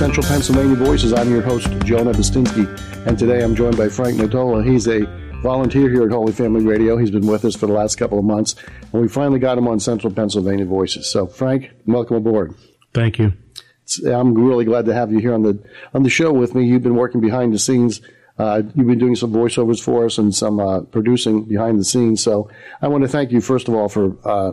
Central Pennsylvania Voices. I'm your host, Joe Nebustinsky, and today I'm joined by Frank Matola. He's a volunteer here at Holy Family Radio. He's been with us for the last couple of months, and we finally got him on Central Pennsylvania Voices. So, Frank, welcome aboard. Thank you. I'm really glad to have you here on the on the show with me. You've been working behind the scenes. Uh, you've been doing some voiceovers for us and some uh, producing behind the scenes. So I want to thank you first of all for uh,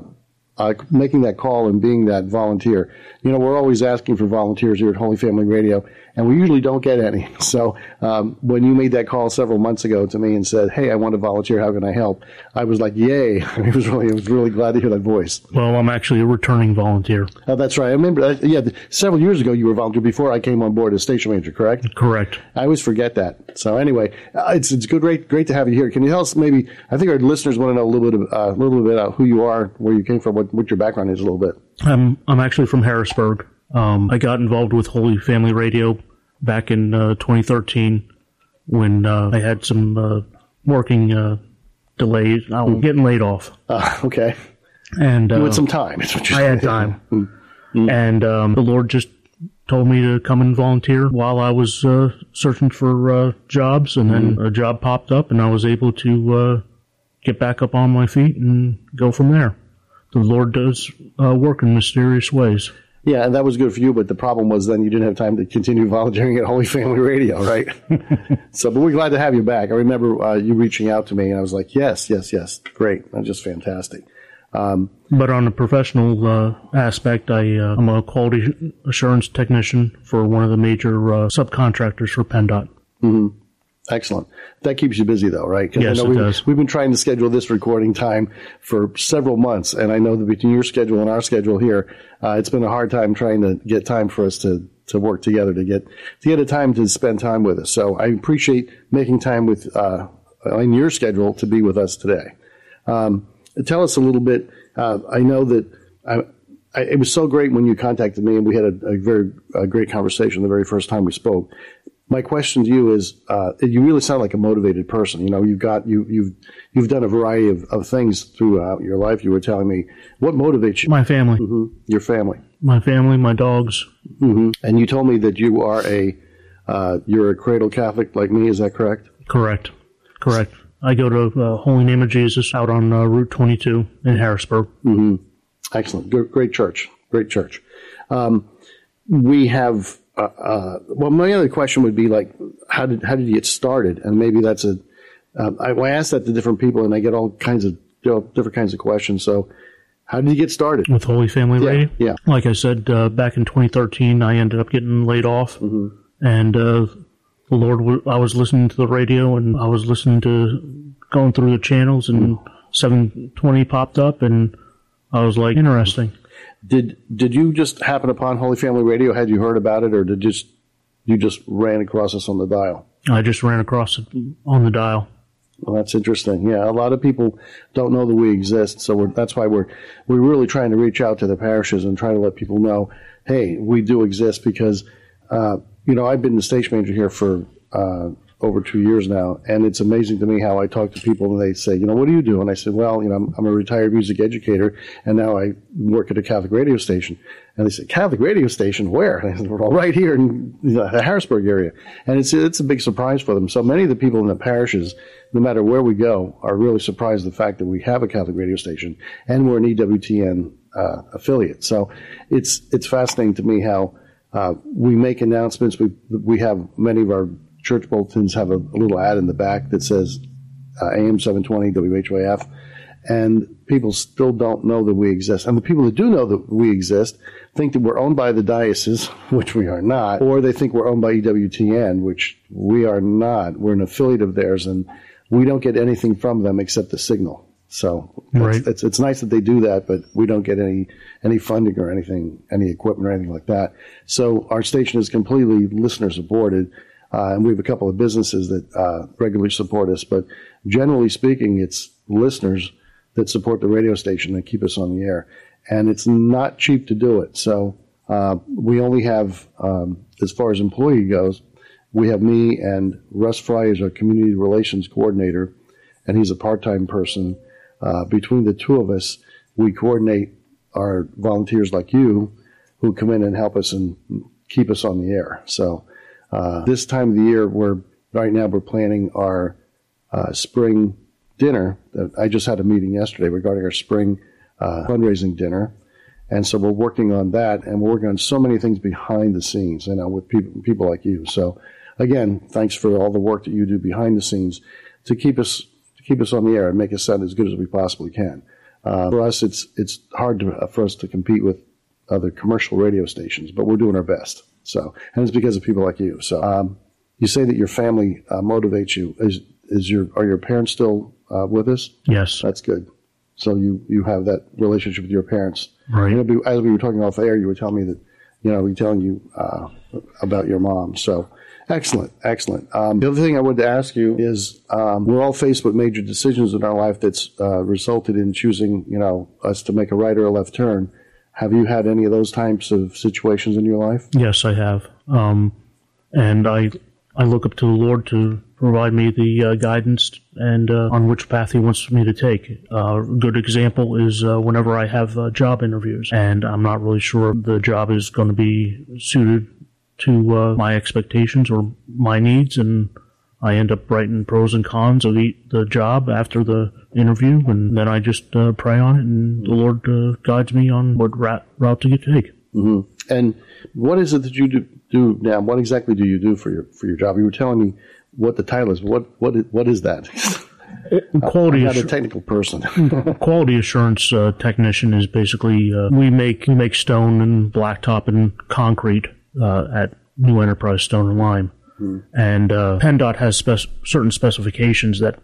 uh, making that call and being that volunteer. You know, we're always asking for volunteers here at Holy Family Radio, and we usually don't get any. So um, when you made that call several months ago to me and said, "Hey, I want to volunteer. How can I help?" I was like, "Yay!" I was really, I was really glad to hear that voice. Well, I'm actually a returning volunteer. Oh, that's right. I remember. Uh, yeah, several years ago you were a volunteer before I came on board as station manager. Correct. Correct. I always forget that. So anyway, uh, it's it's good, great, great to have you here. Can you tell us maybe? I think our listeners want to know a little bit, of, uh, a little bit about who you are, where you came from, what, what your background is, a little bit. I'm I'm actually from Harrisburg. Um, I got involved with Holy Family Radio back in uh, 2013 when uh, I had some uh, working uh, delays. I was getting laid off. Uh, okay. And You uh, had some time. is what you're I had time. And um, the Lord just told me to come and volunteer while I was uh, searching for uh, jobs, and then a job popped up, and I was able to uh, get back up on my feet and go from there. The Lord does uh, work in mysterious ways. Yeah, and that was good for you, but the problem was then you didn't have time to continue volunteering at Holy Family Radio, right? so, but we're glad to have you back. I remember uh, you reaching out to me, and I was like, yes, yes, yes, great. That's just fantastic. But on a professional uh, aspect, I, uh, I'm a quality assurance technician for one of the major uh, subcontractors for PennDOT. Excellent. That keeps you busy, though, right? Yes, I know it we've, does. We've been trying to schedule this recording time for several months, and I know that between your schedule and our schedule here, uh, it's been a hard time trying to get time for us to to work together to get to get a time to spend time with us. So I appreciate making time with uh, in your schedule to be with us today. Um, tell us a little bit. Uh, I know that I, I, it was so great when you contacted me, and we had a, a very a great conversation the very first time we spoke. My question to you is: uh, You really sound like a motivated person. You know, you've got you you've you've done a variety of, of things throughout your life. You were telling me what motivates you, My family, your family, my family, my dogs. and you told me that you are a uh, you're a cradle Catholic like me. Is that correct? Correct. Correct. I go to uh, Holy Name of Jesus out on uh, Route 22 in Harrisburg. Excellent. Good, great church. Great church. Um, we have, uh, uh, well, my other question would be like, how did, how did you get started? And maybe that's a, uh, I, I ask that to different people and I get all kinds of, you know, different kinds of questions. So how did you get started? with Holy Family Radio. yeah. Like I said, uh, back in 2013, I ended up getting laid off, and uh, the Lord, w- I was listening to the radio, and I was listening to going through the channels, and 720 popped up, and I was like, interesting. Did, did you just happen upon Holy Family Radio? Had you heard about it or did just, you just ran across us on the dial? I just ran across it on the dial. Well, that's interesting. Yeah, a lot of people don't know that we exist, so we're, that's why we're we're really trying to reach out to the parishes and try to let people know, hey, we do exist because, uh, you know, I've been the stage manager here for uh, over two years now, and it's amazing to me how I talk to people and they say, you know, what do you do? And I said, well, you know, I'm, I'm a retired music educator, and now I work at a Catholic radio station. And they said, Catholic radio station, where? And I said, well, right here in the Harrisburg area. And it's, it's a big surprise for them. So many of the people in the parishes, no matter where we go, are really surprised at the fact that we have a Catholic radio station and we're an EWTN uh, affiliate. So it's, it's fascinating to me how uh, we make announcements. We, we have many of our church bulletins have a, a little ad in the back that says uh, AM 720 WHYF and people still don't know that we exist. And the people that do know that we exist think that we're owned by the diocese, which we are not, or they think we're owned by EWTN, which we are not. We're an affiliate of theirs, and we don't get anything from them except the signal. So Right. it's, it's it's nice that they do that, but we don't get any any funding or anything, any equipment or anything like that. So our station is completely listener supported. Uh, and we have a couple of businesses that uh, regularly support us, but generally speaking, it's listeners that support the radio station and keep us on the air. And it's not cheap to do it. So uh, we only have, um, as far as employee goes, we have me and Russ Fry is our community relations coordinator, and he's a part-time person. Uh, between the two of us, we coordinate our volunteers like you who come in and help us and keep us on the air. So uh, this time of the year, we're right now we're planning our uh, spring dinner. I just had a meeting yesterday regarding our spring uh, fundraising dinner. And so we're working on that, and we're working on so many things behind the scenes, you know, with people people like you. So, again, thanks for all the work that you do behind the scenes to keep us to keep us on the air and make us sound as good as we possibly can. Uh, for us, it's it's hard to, uh, for us to compete with other commercial radio stations, but we're doing our best. So, and it's because of people like you. So, um, you say that your family uh, motivates you. Is is your are your parents still uh, with us? Yes. That's good. So you you have that relationship with your parents. Right. You know, as we were talking off air, you were telling me that you know we telling you uh, about your mom. So excellent, excellent. Um, the other thing I wanted to ask you is um, we're all faced with major decisions in our life that's uh, resulted in choosing you know us to make a right or a left turn. Have you had any of those types of situations in your life? Yes, I have. Um, and I I look up to the Lord to provide me the uh, guidance and uh, on which path He wants me to take. Uh, a good example is uh, whenever I have uh, job interviews and I'm not really sure the job is going to be suited to uh, my expectations or my needs, and I end up writing pros and cons of the, the job after the interview, and then I just pray on it, and the Lord guides me on what route, route to take. Mm-hmm. And what is it that you do, do now? What exactly do you do for your for your job? You were telling me what the title is. What what is, what is that? quality I'm not a technical person. quality assurance uh, technician is basically uh, we make we make stone and blacktop and concrete uh, at New Enterprise Stone and Lime, mm. and uh, PennDOT has spec- certain specifications that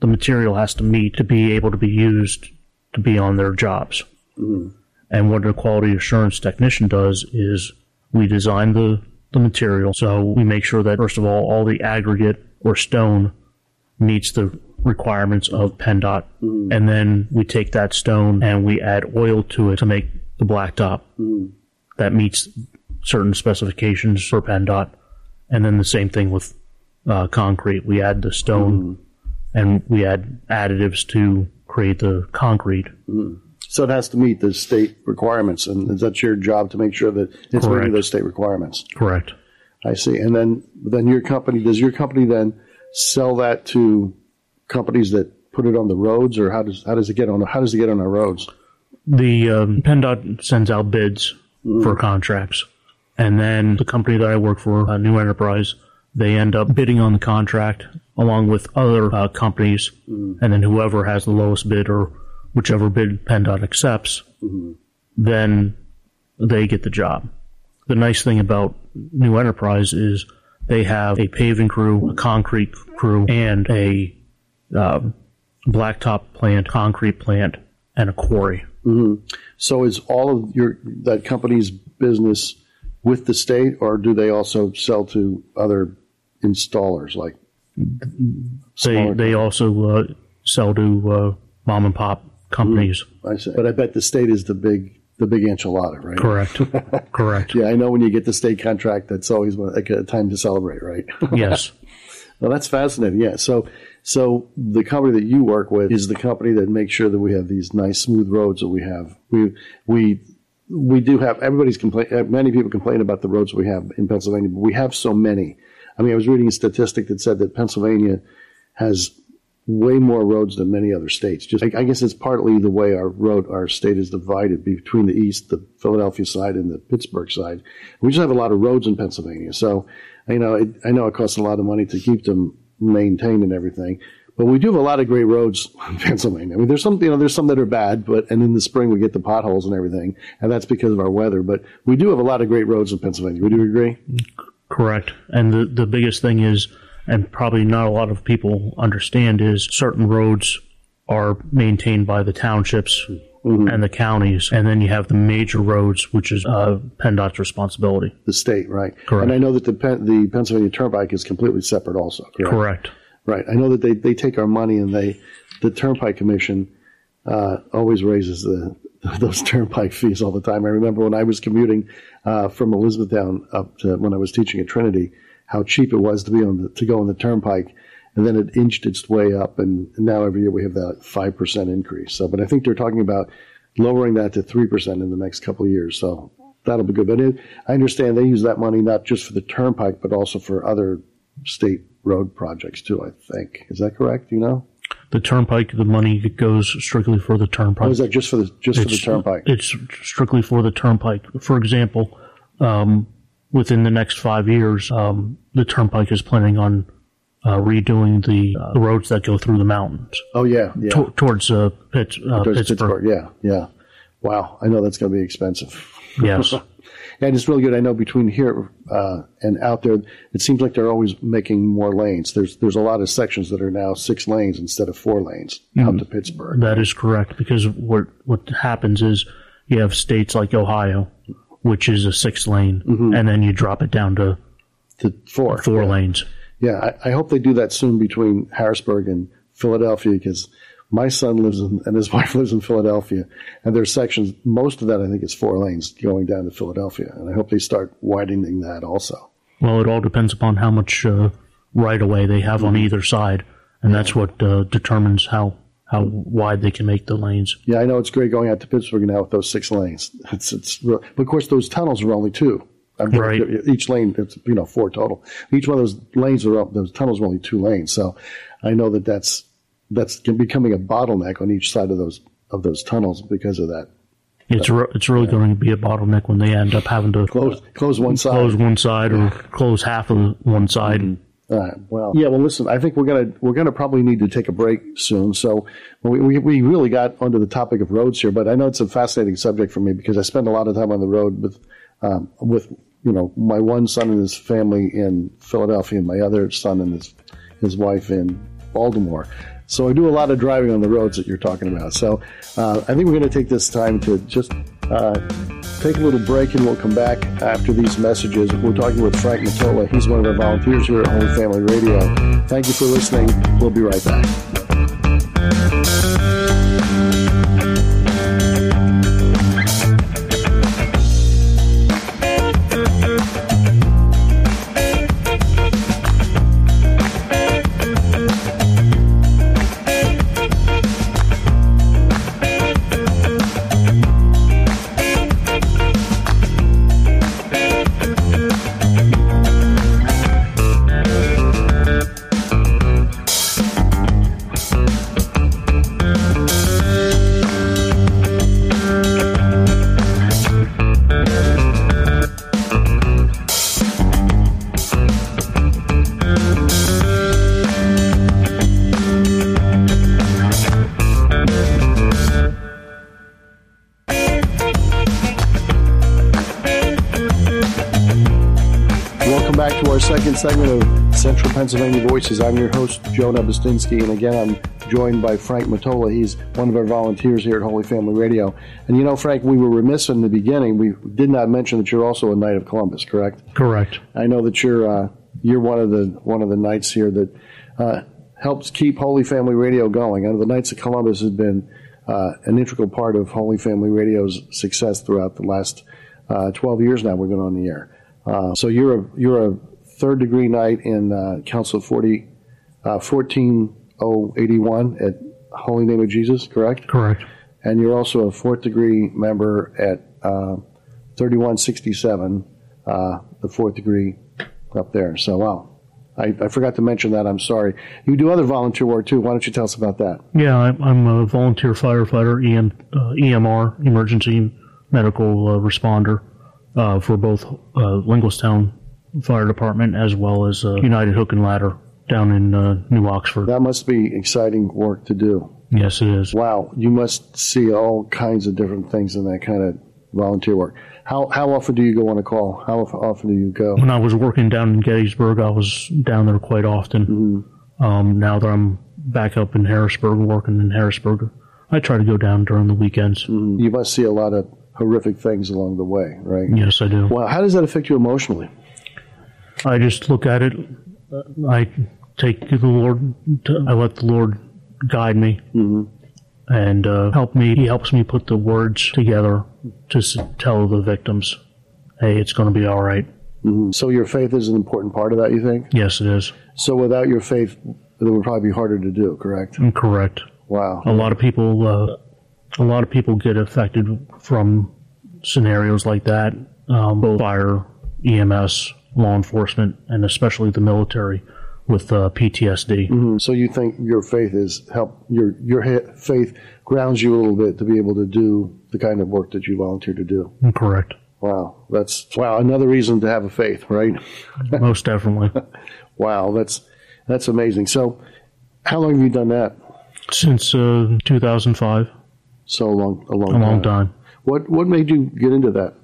the material has to meet to be able to be used to be on their jobs. Mm. And what a quality assurance technician does is we design the the material. So we make sure that, first of all, all the aggregate or stone meets the requirements of PennDOT. Mm. And then we take that stone and we add oil to it to make the blacktop mm. that meets certain specifications for PennDOT. And then the same thing with uh, concrete. We add the stone mm. and we add additives to create the concrete. Mm. So it has to meet the state requirements, and that's your job to make sure that it's meeting those state requirements. Correct. I see. And then, then your company does your company then sell that to companies that put it on the roads, or how does how does it get on how does it get on our roads? The um, PennDOT sends out bids mm-hmm. for contracts, and then the company that I work for, uh, New Enterprise, they end up bidding on the contract along with other uh, companies, mm-hmm. and then whoever has the lowest bid or whichever bid PennDOT accepts, mm-hmm. then they get the job. The nice thing about New Enterprise is they have a paving crew, a concrete crew, and a uh, blacktop plant, concrete plant, and a quarry. Mm-hmm. So is all of your that company's business with the state, or do they also sell to other installers like? They they also uh, sell to uh, mom and pop companies. Mm, I see. But I bet the state is the big the big enchilada, right? Correct. Correct. Yeah, I know when you get the state contract, that's always like a time to celebrate, right? yes. well, that's fascinating. Yeah. So, so the company that you work with is the company that makes sure that we have these nice, smooth roads that we have. We we we do have. Everybody's complain. Uh, many people complain about the roads we have in Pennsylvania, but we have so many. I mean, I was reading a statistic that said that Pennsylvania has way more roads than many other states. Just, I, guess it's partly the way our road, our state is divided between the east, the Philadelphia side, and the Pittsburgh side. We just have a lot of roads in Pennsylvania. So, you know, it, I know it costs a lot of money to keep them maintained and everything. But we do have a lot of great roads in Pennsylvania. I mean, there's some, you know, there's some that are bad, but, and in the spring we get the potholes and everything, and that's because of our weather. But we do have a lot of great roads in Pennsylvania. Would you agree? Correct. And the, the biggest thing is, and probably not a lot of people understand is certain roads are maintained by the townships mm-hmm. and the counties, and then you have the major roads, which is uh, PennDOT's responsibility. The state, right? Correct. And I know that the the Pennsylvania Turnpike is completely separate, also. Correct. correct. Right. I know that they, they take our money and they the Turnpike Commission uh, always raises the those turnpike fees all the time. I remember when I was commuting uh, from Elizabethtown up to when I was teaching at Trinity how cheap it was to be on the, to go on the turnpike, and then it inched its way up, and, now every year we have that five percent increase. So, but I think they're talking about lowering that to three percent in the next couple of years. So that'll be good. But it, I understand they use that money not just for the turnpike, but also for other state road projects too. I think is that correct? You know, The turnpike, the money goes strictly for the turnpike. or is that just for the just for the It's- turnpike? It's strictly for the turnpike. For example, um, within the next five years, um, the turnpike is planning on uh, redoing the, uh, the roads that go through the mountains oh yeah, yeah. to- towards uh, Pitts, uh, Towards Pittsburgh. Yeah, yeah. Wow, I know that's going to be expensive. Yes. And it's really good. I know between here uh, and out there, it seems like they're always making more lanes. There's there's a lot of sections that are now six lanes instead of four lanes out to Pittsburgh. That is correct because what what happens is you have states like Ohio, which is a six lane, and then you drop it down to To four, four yeah. lanes. Yeah, I, I hope they do that soon between Harrisburg and Philadelphia because my son lives in, and his wife lives in Philadelphia, and there's sections. Most of that I think is four lanes going down to Philadelphia, and I hope they start widening that also. Well, it all depends upon how much uh, right of way they have on either side, and that's what uh, determines how how wide they can make the lanes. Yeah, I know it's great going out to Pittsburgh now with those six lanes. It's it's, real, but of course those tunnels are only two. I mean, Right. Each lane, it's you know four total. Each one of those lanes are up. Those tunnels are only two lanes. So I know that that's that's becoming a bottleneck on each side of those of those tunnels because of that. It's re- it's really going to be a bottleneck when they end up having to Close close one side. close one side or close half of one side. All right. Well, yeah. Well, listen. I think we're gonna we're gonna probably need to take a break soon. So we, we we really got onto the topic of roads here, but I know it's a fascinating subject for me because I spend a lot of time on the road with um, with you know my one son and his family in Philadelphia, and my other son and his his wife in Baltimore. So I do a lot of driving on the roads that you're talking about. So uh, I think we're going to take this time to just uh, take a little break, and we'll come back after these messages. We're talking with Frank Matola. He's one of our volunteers here at Holy Family Radio. Thank you for listening. We'll be right back. To our second segment of Central Pennsylvania Voices. I'm your host, Joe Nebustinsky, and again, I'm joined by Frank Matola. He's one of our volunteers here at Holy Family Radio. And you know, Frank, we were remiss in the beginning. We did not mention that you're also a Knight of Columbus, correct? Correct. I know that you're uh, you're one of the one of the knights here that uh, helps keep Holy Family Radio going. And the Knights of Columbus has been uh, an integral part of Holy Family Radio's success throughout the last uh, 12 years now. We've been on the air. Uh, so you're a you're a third degree knight in uh, Council 40 uh, 14081 at Holy Name of Jesus, correct? Correct. And you're also a fourth degree member at uh, 3167, uh, the fourth degree up there. So, wow. I, I forgot to mention that. I'm sorry. You do other volunteer work too. Why don't you tell us about that? Yeah, I'm, I'm a volunteer firefighter, EM, uh, EMR, emergency medical uh, responder, uh, for both uh, Linglestown Fire Department as well as uh, United Hook and Ladder down in uh, New Oxford. That must be exciting work to do. Yes, it is. Wow. You must see all kinds of different things in that kind of volunteer work. How, how often do you go on a call? How often do you go? When I was working down in Gettysburg, I was down there quite often. Um, now that I'm back up in Harrisburg, working in Harrisburg, I try to go down during the weekends. You must see a lot of horrific things along the way, right? Yes, I do. Well, how does that affect you emotionally? I just look at it. I take the Lord. I let the Lord guide me and uh, help me. He helps me put the words together to s- tell the victims, "Hey, it's going to be all right." So your faith is an important part of that, you think? Yes, it is. So without your faith, it would probably be harder to do, correct? I'm correct. Wow. A lot of people. Uh, a lot of people get affected from scenarios like that, um, both fire, EMS, law enforcement, and especially the military with uh, PTSD. So you think your faith is help your your faith grounds you a little bit to be able to do the kind of work that you volunteer to do. Correct. Wow, that's wow another reason to have a faith, right? Most definitely. Wow, that's that's amazing. So, how long have you done that? Since uh, 2005, So long, a long, a long time. What what made you get into that?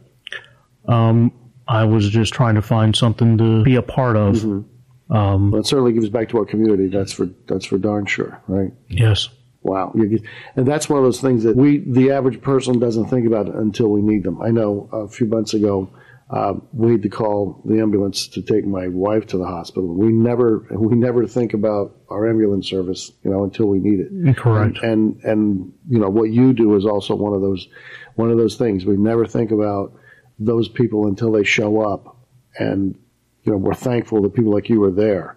Um, I was just trying to find something to be a part of. Um, Well, it certainly gives back to our community. That's for that's for darn sure, right? yes. Wow, and that's one of those things that we, the average person, doesn't think about until we need them. I know a few months ago, uh, we had to call the ambulance to take my wife to the hospital. We never, we never think about our ambulance service, you know, until we need it. Correct. And and you know what you do is also one of those, one of those things. We never think about those people until they show up, and you know we're thankful that people like you are there,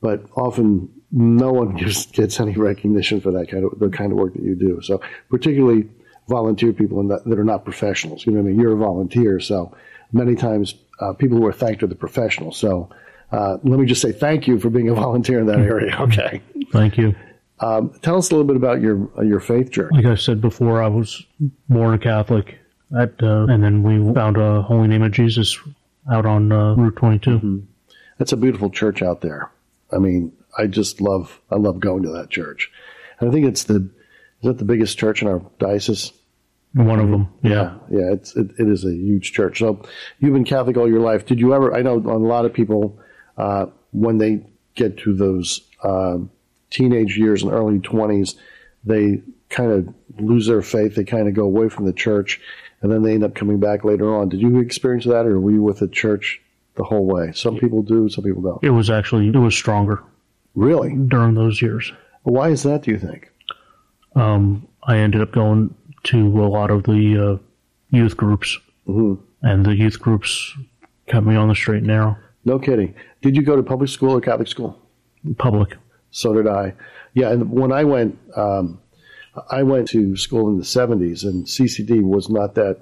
but often no one just gets any recognition for that kind of the kind of work that you do. So particularly volunteer people that, that are not professionals. You know what I mean? You're a volunteer, so many times uh, people who are thanked are the professionals. So uh, let me just say thank you for being a volunteer in that area. Okay. Thank you. Um, tell us a little bit about your your faith journey. Like I said before, I was born a Catholic, at, uh, and then we found a Holy Name of Jesus out on uh, Route 22. That's a beautiful church out there. I mean, I just love I love going to that church, and I think it's the is that the biggest church in our diocese. One of them. Yeah. yeah, it's it, it is a huge church. So you've been Catholic all your life. Did you ever? I know a lot of people uh, when they get to those uh, teenage years and early twenties, they kind of lose their faith. They kind of go away from the church, and then they end up coming back later on. Did you experience that, or were you with the church the whole way? Some people do, some people don't. It was actually, it was stronger Really? during those years. Why is that? Do you think? Um, I ended up going to a lot of the uh, youth groups, hmm and the youth groups kept me on the straight and narrow. No kidding. Did you go to public school or Catholic school? Public. So did I. Yeah, and when I went, um, I went to school in the '70s, and CCD was not that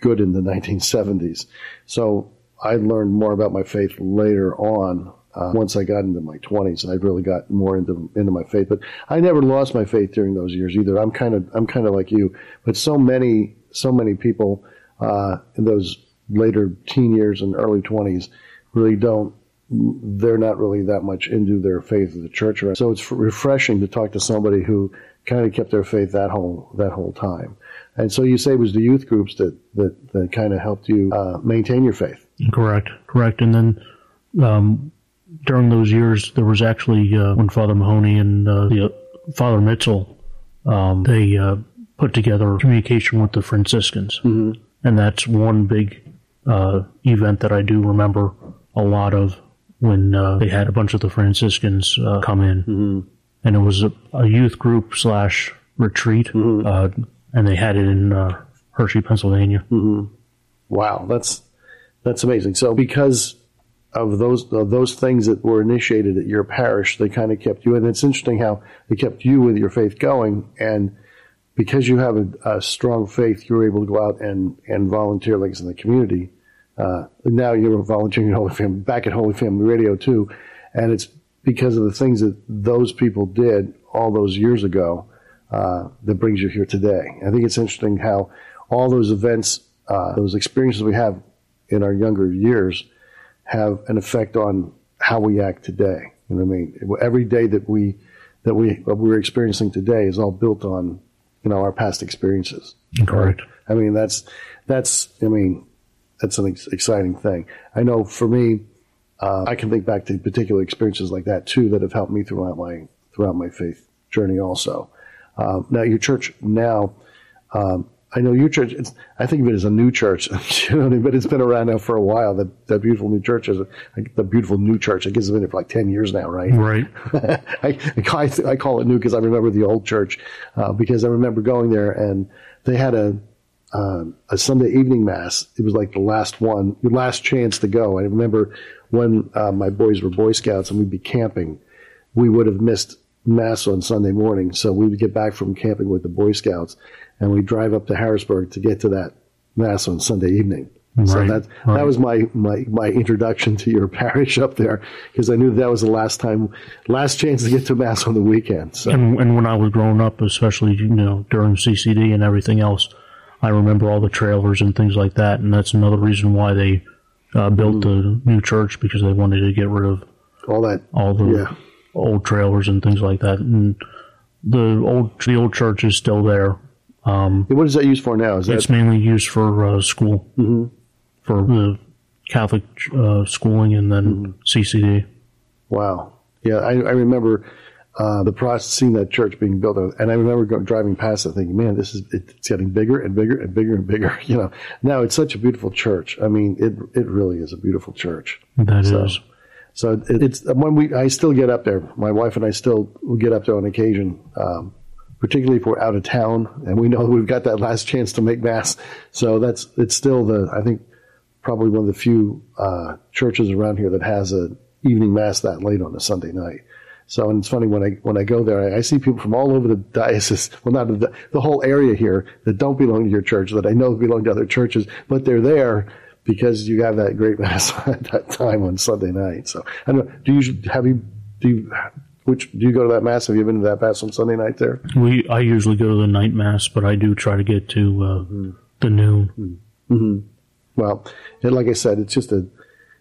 good in the 1970s. So I learned more about my faith later on. Uh, once I got into my 20s, and I really got more into into my faith. But I never lost my faith during those years either. I'm kind of I'm kind of like you. But so many so many people uh, in those later teen years and early 20s really don't they're not really that much into their faith of the church. So it's refreshing to talk to somebody who kind of kept their faith that whole that whole time. And so you say it was the youth groups that that, that kind of helped you uh, maintain your faith. Correct. Correct. And then um, during those years, there was actually uh, when Father Mahoney and uh, the, uh, Father Mitzel um, they uh, put together communication with the Franciscans, mm-hmm. and that's one big uh, event that I do remember a lot of when uh, they had a bunch of the Franciscans uh, come in, mm-hmm. And it was a, a youth group slash retreat, uh, and they had it in uh, Hershey, Pennsylvania. Wow, that's that's amazing. So because of those of those things that were initiated at your parish, they kind of kept you. And it's interesting how they kept you with your faith going, and because you have a, a strong faith, you're able to go out and and volunteer like in the community. Uh, now you're volunteering at Holy Family, back at Holy Family Radio too, and it's because of the things that those people did all those years ago uh, that brings you here today. I think it's interesting how all those events, uh, those experiences we have in our younger years, have an effect on how we act today. You know what I mean? Every day that we that we what we're experiencing today is all built on you know our past experiences. Correct. I mean that's that's I mean that's an ex- exciting thing. I know for me, uh, I can think back to particular experiences like that too that have helped me throughout my throughout my faith journey. Also, uh, now your church now. Um, I know your church. It's, I think of it as a new church, you know, I mean? but it's been around now for a while. That that beautiful new church is a, the beautiful new church. I guess it's been there for like ten years now, right? Right. I, I, I call it new because I remember the old church uh, because I remember going there and they had a um, a Sunday evening mass. It was like the last one, your last chance to go. I remember when uh, my boys were Boy Scouts and we'd be camping, we would have missed mass on Sunday morning. So we would get back from camping with the Boy Scouts and we'd drive up to Harrisburg to get to that mass on Sunday evening. So that right. that was my, my my introduction to your parish up there because I knew that was the last time, last chance to get to mass on the weekend. So And, and when I was growing up, especially you know during CCD and everything else, I remember all the trailers and things like that, and that's another reason why they uh, built the new church because they wanted to get rid of all that, all the Yeah. old trailers and things like that. And the old the old church is still there. what is that used for now? Is that It's mainly used for uh, school, mm-hmm. for the Catholic uh, schooling, and then CCD. Wow. Yeah, I, I remember uh, the process, seeing that church being built, and I remember go, driving past it, thinking, "Man, this is it's getting bigger and bigger and bigger and bigger." You know, now it's such a beautiful church. I mean, it it really is a beautiful church. That is. So- So it, it's when we I still get up there. My wife and I still will get up there on occasion, um, particularly if we're out of town and we know we've got that last chance to make mass. So that's it's still the I think probably one of the few uh, churches around here that has a evening mass that late on a Sunday night. So and it's funny when I when I go there, I, I see people from all over the diocese, well not the, the whole area here that don't belong to your church that I know belong to other churches, but they're there because you have that great mass at that time on Sunday night. So I don't know. Do you have you do you which do you go to that mass? Have you been to that mass on Sunday night there? We I usually go to the night mass, but I do try to get to uh, the noon. Well, and like I said, it's just a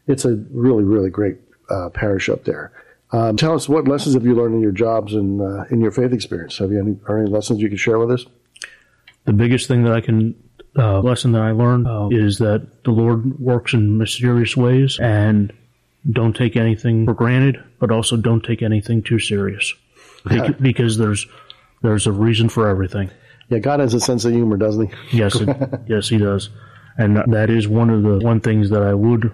it's a really really great uh, parish up there. Um, tell us what lessons have you learned in your jobs and uh, in your faith experience? Have you any, are any lessons you can share with us? The biggest thing that I can uh, lesson that I learned uh, is that the Lord works in mysterious ways, and don't take anything for granted, but also don't take anything too serious, Bec- because there's there's a reason for everything. Yeah, God has a sense of humor, doesn't he? Yes, it, yes, he does, and that is one of the one things that I would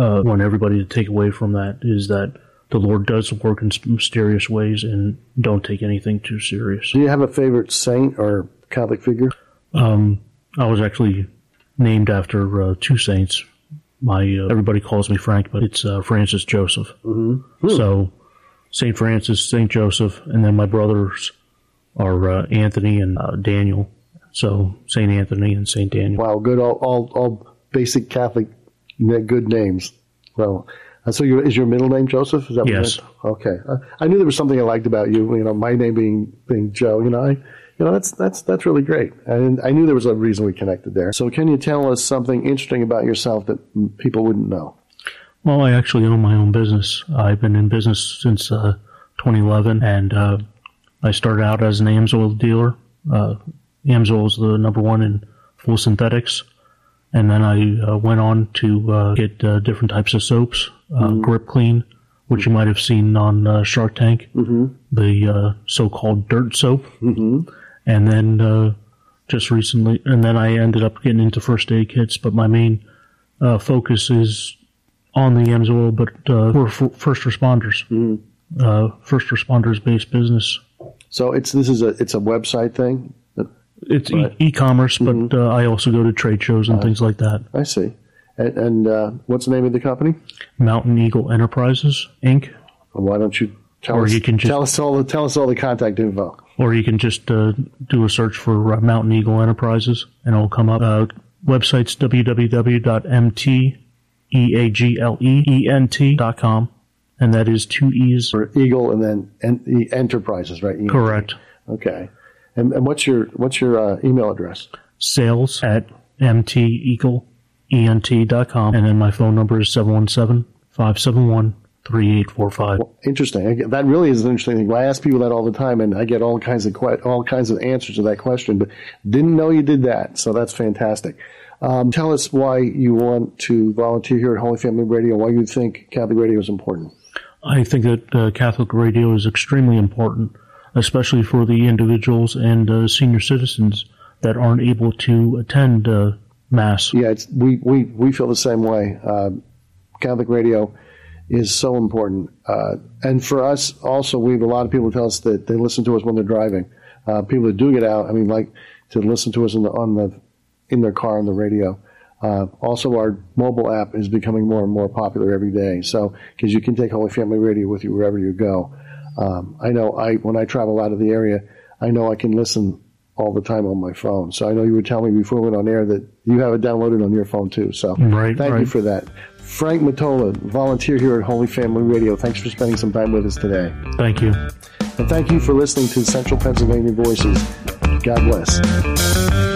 uh, want everybody to take away from that is that the Lord does work in mysterious ways, and don't take anything too serious. Do you have a favorite saint or Catholic figure? Um, I was actually named after uh, two saints. My uh, everybody calls me Frank, but it's uh, Francis Joseph. Mm-hmm. So Saint Francis, Saint Joseph, and then my brothers are uh, Anthony and uh, Daniel. So Saint Anthony and Saint Daniel. Wow, good all all, all basic Catholic good names. Well, uh, so your, is your middle name Joseph? Is that what Yes. Okay. Uh, I knew there was something I liked about you. You know, my name being being Joe. You know, I, you know, that's that's that's really great. And I knew there was a reason we connected there. So, can you tell us something interesting about yourself that people wouldn't know? Well, I actually own my own business. I've been in business since uh, 2011, and uh, I started out as an Amsoil dealer. Uh, Amsoil is the number one in full synthetics, and then I uh, went on to uh, get uh, different types of soaps, uh, Grip Clean, which you might have seen on uh, Shark Tank, mm-hmm. the uh, so-called dirt soap, mm-hmm. and then uh, just recently, and then I ended up getting into first aid kits. But my main uh, focus is on the Amsoil, but uh, we're f- first responders, uh, first responders based business. So it's this is a it's a website thing. It's Right. e- e-commerce, but uh, I also go to trade shows and things like that. I see. And, and uh, what's the name of the company? Mountain Eagle Enterprises Inc. Why don't you tell Or us? you can just- tell us all the tell us all the contact info. or you can just uh, do a search for uh, Mountain Eagle Enterprises, and it'll come up. Uh, website's www.mteaglent.com, and that is two e's. For Eagle and then en- Enterprises, right? E- Correct. Okay. And, and what's your what's your uh, email address? Sales at mteaglent.com, and then my phone number is 717-571-3845. Interesting. That really is an interesting thing. I ask people that all the time, and I get all kinds of que- all kinds of answers to that question. But didn't know you did that, so that's fantastic. Um, tell us why you want to volunteer here at Holy Family Radio. Why you think Catholic Radio is important. I think that uh, Catholic radio is extremely important, especially for the individuals and uh, senior citizens that aren't able to attend uh, Mass. Yeah, we, we, we feel the same way. Uh, Catholic radio is so important. Uh, and for us, also, we have a lot of people tell us that they listen to us when they're driving. Uh, people that do get out, I mean, like to listen to us in the, on the, in their car on the radio. Uh, also, our mobile app is becoming more and more popular every day. So, because you can take Holy Family Radio with you wherever you go. Um, I know I when I travel out of the area, I know I can listen all the time on my phone. So I know you were telling me before we went on air that you have it downloaded on your phone too. So Right, thank you for that. Frank Matola, volunteer here at Holy Family Radio. Thanks for spending some time with us today. Thank you. And thank you for listening to Central Pennsylvania Voices. God bless.